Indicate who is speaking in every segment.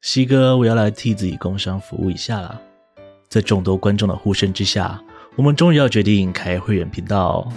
Speaker 1: 西哥，我要来替自己工商服务一下啦。在众多观众的呼声之下，我们终于要决定开会员频道，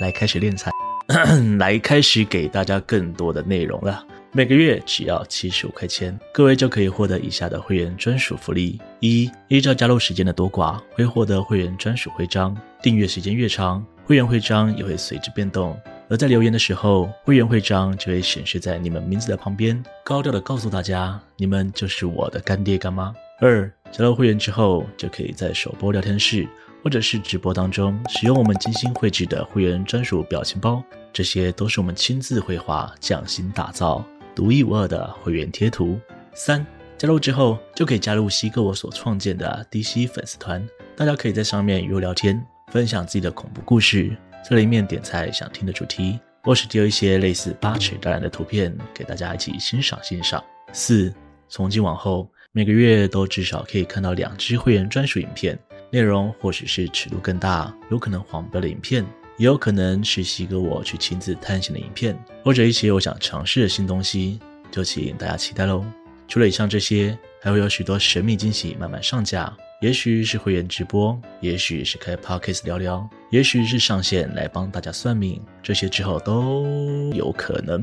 Speaker 1: 来开始练财，来开始给大家更多的内容了。每个月只要七十五块钱，各位就可以获得以下的会员专属福利：一、依照加入时间的多寡，会获得会员专属徽章；订阅时间越长，会员徽章也会随之变动。而在留言的时候，会员徽章就会显示在你们名字的旁边，高调的告诉大家，你们就是我的干爹干妈。二，加入会员之后，就可以在首播聊天室或者是直播当中，使用我们精心绘制的会员专属表情包，这些都是我们亲自绘画、匠心打造、独一无二的会员贴图。三，加入之后就可以加入西哥我所创建的 DC 粉丝团，大家可以在上面与我聊天，分享自己的恐怖故事。在里面点菜想听的主题，或是丢一些类似八尺大人的图片给大家一起欣赏欣赏。四，从今往后每个月都至少可以看到两支会员专属影片，内容或许是尺度更大，有可能黄标的影片，也有可能是西哥我去亲自探险的影片，或者一些我想尝试的新东西，就请大家期待喽。除了以上这些，还会有许多神秘惊喜慢慢上架。也许是会员直播，也许是开 podcast 聊聊，也许是上线来帮大家算命，这些之后都有可能。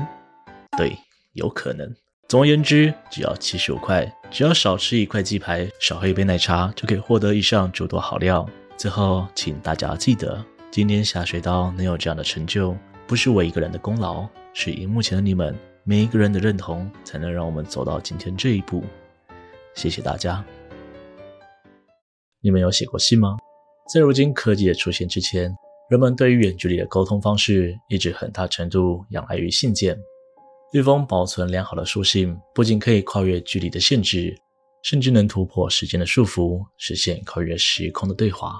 Speaker 1: 对，有可能。总而言之，只要七十五块，只要少吃一块鸡排，少喝一杯奶茶，就可以获得以上诸多好料。最后，请大家记得，今天下水道能有这样的成就，不是我一个人的功劳，是荧幕前的你们每一个人的认同，才能让我们走到今天这一步。谢谢大家。你们有写过信吗？在如今科技的出现之前，人们对于远距离的沟通方式一直很大程度仰赖于信件。一封保存良好的书信，不仅可以跨越距离的限制，甚至能突破时间的束缚，实现跨越时空的对话。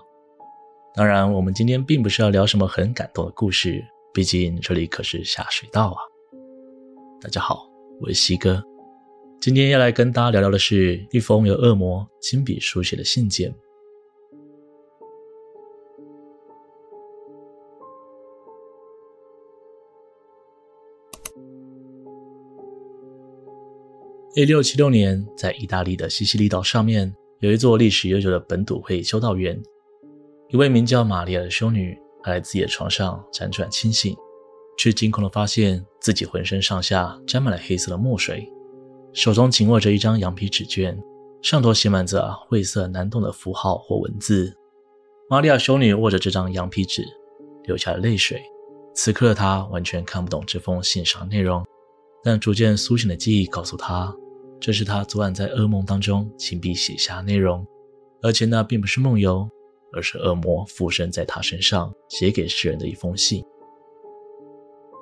Speaker 1: 当然，我们今天并不是要聊什么很感动的故事，毕竟这里可是下水道啊。大家好，我是西哥，今天要来跟大家聊聊的是一封由恶魔亲笔书写的信件。一六七六年，在意大利的西西里岛上面，有一座历史悠久的本笃会修道院。一位名叫玛利亚的修女，她在自己的床上辗转清醒，却惊恐地发现自己浑身上下沾满了黑色的墨水，手中紧握着一张羊皮纸卷，上头写满着晦涩难懂的符号或文字。玛利亚修女握着这张羊皮纸，流下了泪水。此刻的她完全看不懂这封信上的内容。但逐渐苏醒的记忆告诉他，这是他昨晚在噩梦当中亲笔写下内容，而且那并不是梦游，而是恶魔附身在他身上写给世人的一封信。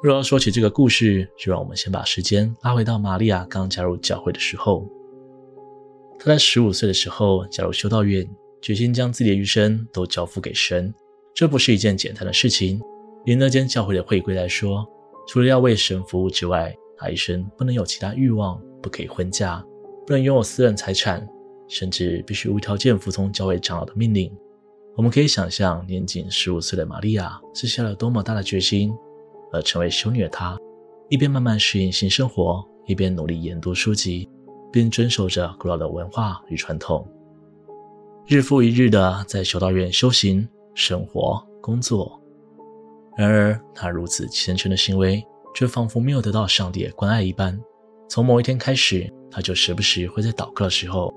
Speaker 1: 若要说起这个故事，就让我们先把时间拉回到玛利亚刚加入教会的时候。她在十五岁的时候加入修道院，决心将自己的余生都交付给神。这不是一件简单的事情。以那间教会的会规来说，除了要为神服务之外，他一生不能有其他欲望，不可以婚嫁，不能拥有私人财产，甚至必须无条件服从教会长老的命令。我们可以想象，年仅十五岁的玛利亚是下了多么大的决心，而成为修女的她，一边慢慢适应新生活，一边努力研读书籍，并遵守着古老的文化与传统，日复一日的在修道院修行、生活、工作。然而，她如此虔诚的行为。却仿佛没有得到上帝的关爱一般。从某一天开始，他就时不时会在祷告的时候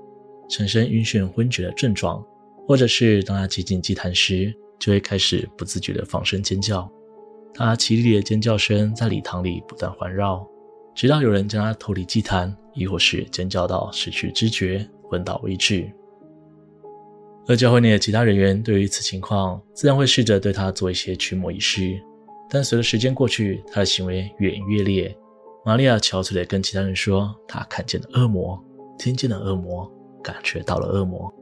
Speaker 1: 产生晕眩、昏厥的症状，或者是当他接近祭坛时，就会开始不自觉的放声尖叫。他凄厉的尖叫声在礼堂里不断环绕，直到有人将他脱离祭坛，亦或是尖叫到失去知觉、昏倒为止。而教会内的其他人员对于此情况，自然会试着对他做一些驱魔仪式。但随着时间过去，他的行为越演越烈。玛利亚憔悴的跟其他人说：“她看见了恶魔，听见了恶魔，感觉到了恶魔，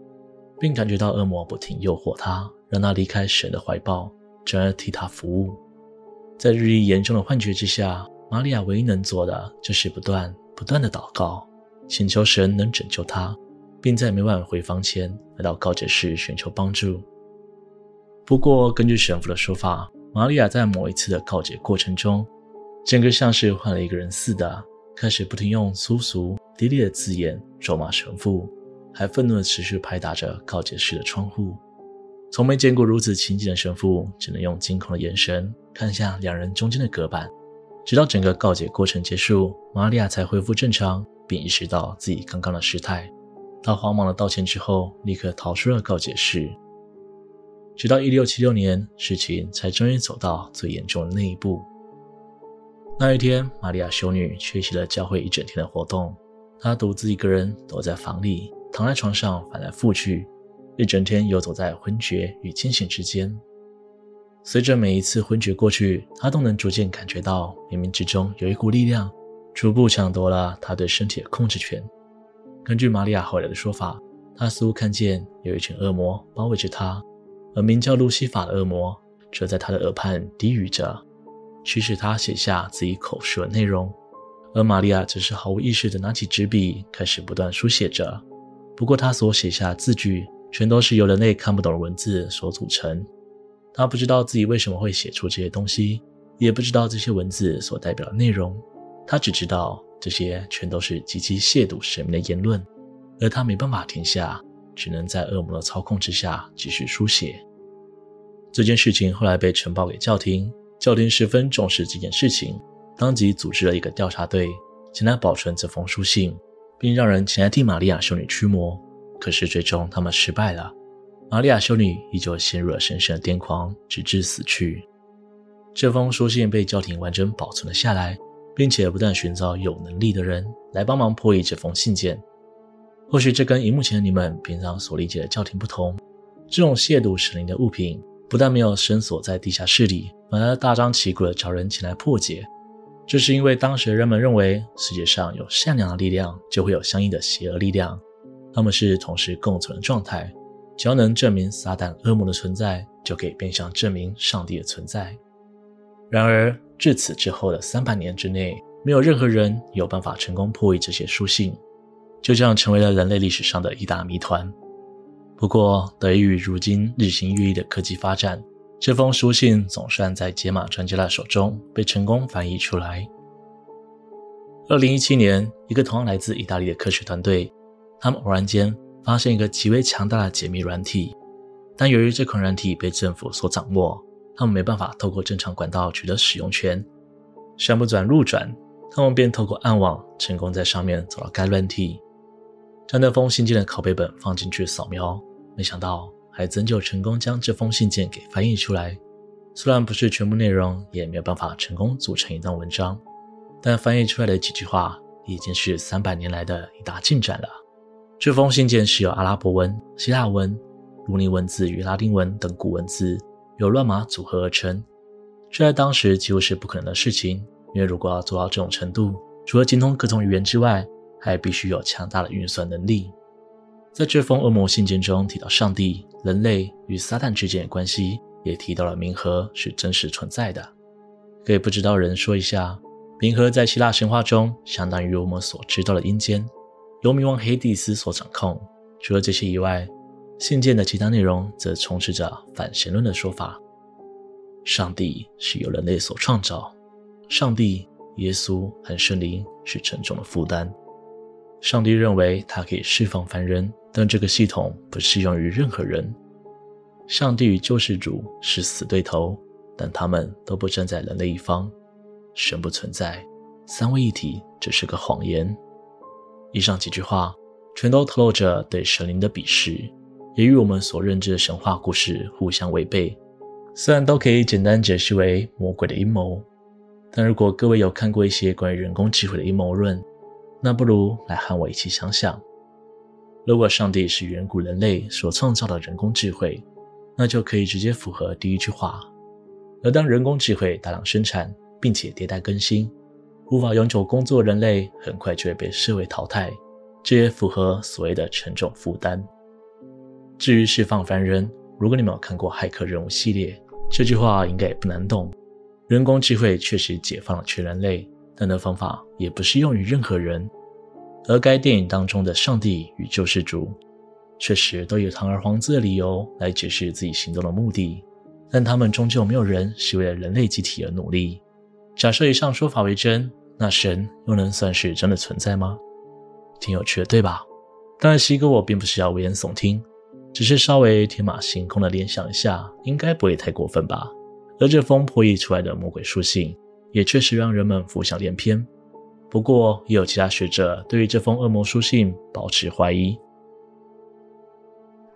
Speaker 1: 并感觉到恶魔不停诱惑她，让她离开神的怀抱，转而替他服务。”在日益严重的幻觉之下，玛利亚唯一能做的就是不断不断的祷告，请求神能拯救她，并在每晚回房前来到告解室寻求帮助。不过，根据神父的说法，玛利亚在某一次的告解过程中，整个像是换了一个人似的，开始不停用粗俗低劣的字眼咒骂神父，还愤怒地持续拍打着告解室的窗户。从没见过如此情景的神父，只能用惊恐的眼神看向两人中间的隔板。直到整个告解过程结束，玛利亚才恢复正常，并意识到自己刚刚的失态。她慌忙的道歉之后，立刻逃出了告解室。直到1676年，事情才终于走到最严重的那一步。那一天，玛利亚修女缺席了教会一整天的活动。她独自一个人躲在房里，躺在床上翻来覆去，一整天游走在昏厥与清醒之间。随着每一次昏厥过去，她都能逐渐感觉到冥冥之中有一股力量，逐步抢夺了她对身体的控制权。根据玛利亚后来的说法，她似乎看见有一群恶魔包围着她，而名叫路西法的恶魔则在他的耳畔低语着。驱使他写下自己口述的内容，而玛利亚则是毫无意识地拿起纸笔，开始不断书写着。不过，他所写下字句全都是由人类看不懂的文字所组成。他不知道自己为什么会写出这些东西，也不知道这些文字所代表的内容。他只知道这些全都是极其亵渎神明的言论，而他没办法停下，只能在恶魔的操控之下继续书写。这件事情后来被呈报给教廷。教廷十分重视这件事情，当即组织了一个调查队前来保存这封书信，并让人前来替玛利亚修女驱魔。可是最终他们失败了，玛利亚修女依旧陷入了深深的癫狂，直至死去。这封书信被教廷完整保存了下来，并且不断寻找有能力的人来帮忙破译这封信件。或许这跟荧幕前的你们平常所理解的教廷不同，这种亵渎神灵的物品。不但没有深锁在地下室里，反而大张旗鼓地找人前来破解。这是因为当时人们认为世界上有善良的力量，就会有相应的邪恶力量，他们是同时共存的状态。只要能证明撒旦恶魔的存在，就可以变相证明上帝的存在。然而，至此之后的三百年之内，没有任何人有办法成功破译这些书信，就这样成为了人类历史上的一大谜团。不过，得益于如今日新月异的科技发展，这封书信总算在解码专家的手中被成功翻译出来。二零一七年，一个同样来自意大利的科学团队，他们偶然间发现一个极为强大的解密软体，但由于这款软体被政府所掌握，他们没办法透过正常管道取得使用权。山不转路转，他们便透过暗网成功在上面找到该软体，将那封信件的拷贝本放进去扫描。没想到，还真就成功将这封信件给翻译出来。虽然不是全部内容，也没有办法成功组成一段文章，但翻译出来的几句话，已经是三百年来的一大进展了。这封信件是由阿拉伯文、希腊文、卢尼文字与拉丁文等古文字由乱码组合而成。这在当时几乎是不可能的事情，因为如果要做到这种程度，除了精通各种语言之外，还必须有强大的运算能力。在这封恶魔信件中提到上帝、人类与撒旦之间的关系，也提到了冥河是真实存在的。给不知道人说一下，冥河在希腊神话中相当于我们所知道的阴间，由冥王黑帝斯所掌控。除了这些以外，信件的其他内容则充斥着反神论的说法。上帝是由人类所创造，上帝、耶稣和圣灵是沉重的负担。上帝认为他可以释放凡人。但这个系统不适用于任何人。上帝与救世主是死对头，但他们都不站在人类一方。神不存在，三位一体只是个谎言。以上几句话全都透露着对神灵的鄙视，也与我们所认知的神话故事互相违背。虽然都可以简单解释为魔鬼的阴谋，但如果各位有看过一些关于人工智慧的阴谋论，那不如来和我一起想想。如果上帝是远古人类所创造的人工智慧，那就可以直接符合第一句话。而当人工智慧大量生产并且迭代更新，无法永久工作的人类很快就会被社会淘汰，这也符合所谓的沉重负担。至于释放凡人，如果你们有看过《骇客任务》系列，这句话应该也不难懂。人工智慧确实解放了全人类，但那方法也不适用于任何人。而该电影当中的上帝与救世主，确实都有堂而皇之的理由来解释自己行动的目的，但他们终究没有人是为了人类集体而努力。假设以上说法为真，那神又能算是真的存在吗？挺有趣的，对吧？当然，西哥我并不是要危言耸听，只是稍微天马行空的联想一下，应该不会太过分吧。而这封破译出来的魔鬼书信，也确实让人们浮想联翩。不过，也有其他学者对于这封恶魔书信保持怀疑。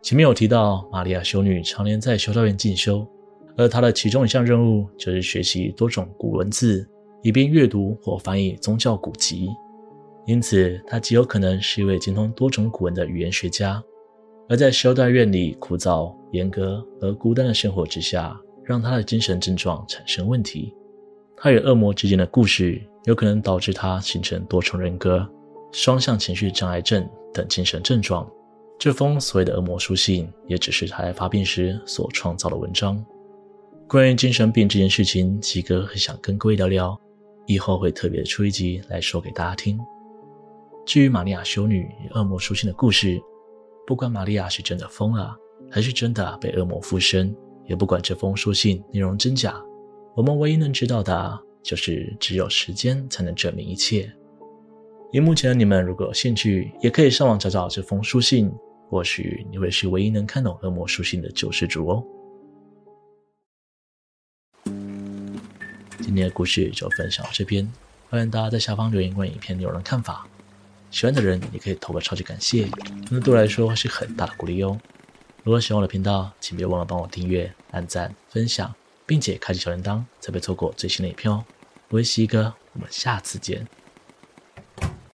Speaker 1: 前面有提到，玛利亚修女常年在修道院进修，而她的其中一项任务就是学习多种古文字，以便阅读或翻译宗教古籍。因此，她极有可能是一位精通多种古文的语言学家。而在修道院里枯燥、严格和孤单的生活之下，让她的精神症状产生问题。他与恶魔之间的故事，有可能导致他形成多重人格、双向情绪障碍症等精神症状。这封所谓的恶魔书信，也只是他在发病时所创造的文章。关于精神病这件事情，七哥很想跟各位聊聊，以后会特别出一集来说给大家听。至于玛利亚修女与恶魔书信的故事，不管玛利亚是真的疯了，还是真的被恶魔附身，也不管这封书信内容真假，我们唯一能知道的，就是只有时间才能证明一切。荧幕前的你们，如果有兴趣，也可以上网找找这封书信。或许你会是唯一能看懂恶魔书信的救世主哦。今天的故事就分享到这边，欢迎大家在下方留言关于影片内容的看法。喜欢的人也可以投个超级感谢，那对我来说是很大的鼓励哦。如果喜欢我的频道，请别忘了帮我订阅、按赞、分享，并且开启小铃铛，才不会错过最新的影片哦。我是西哥，我们下次见。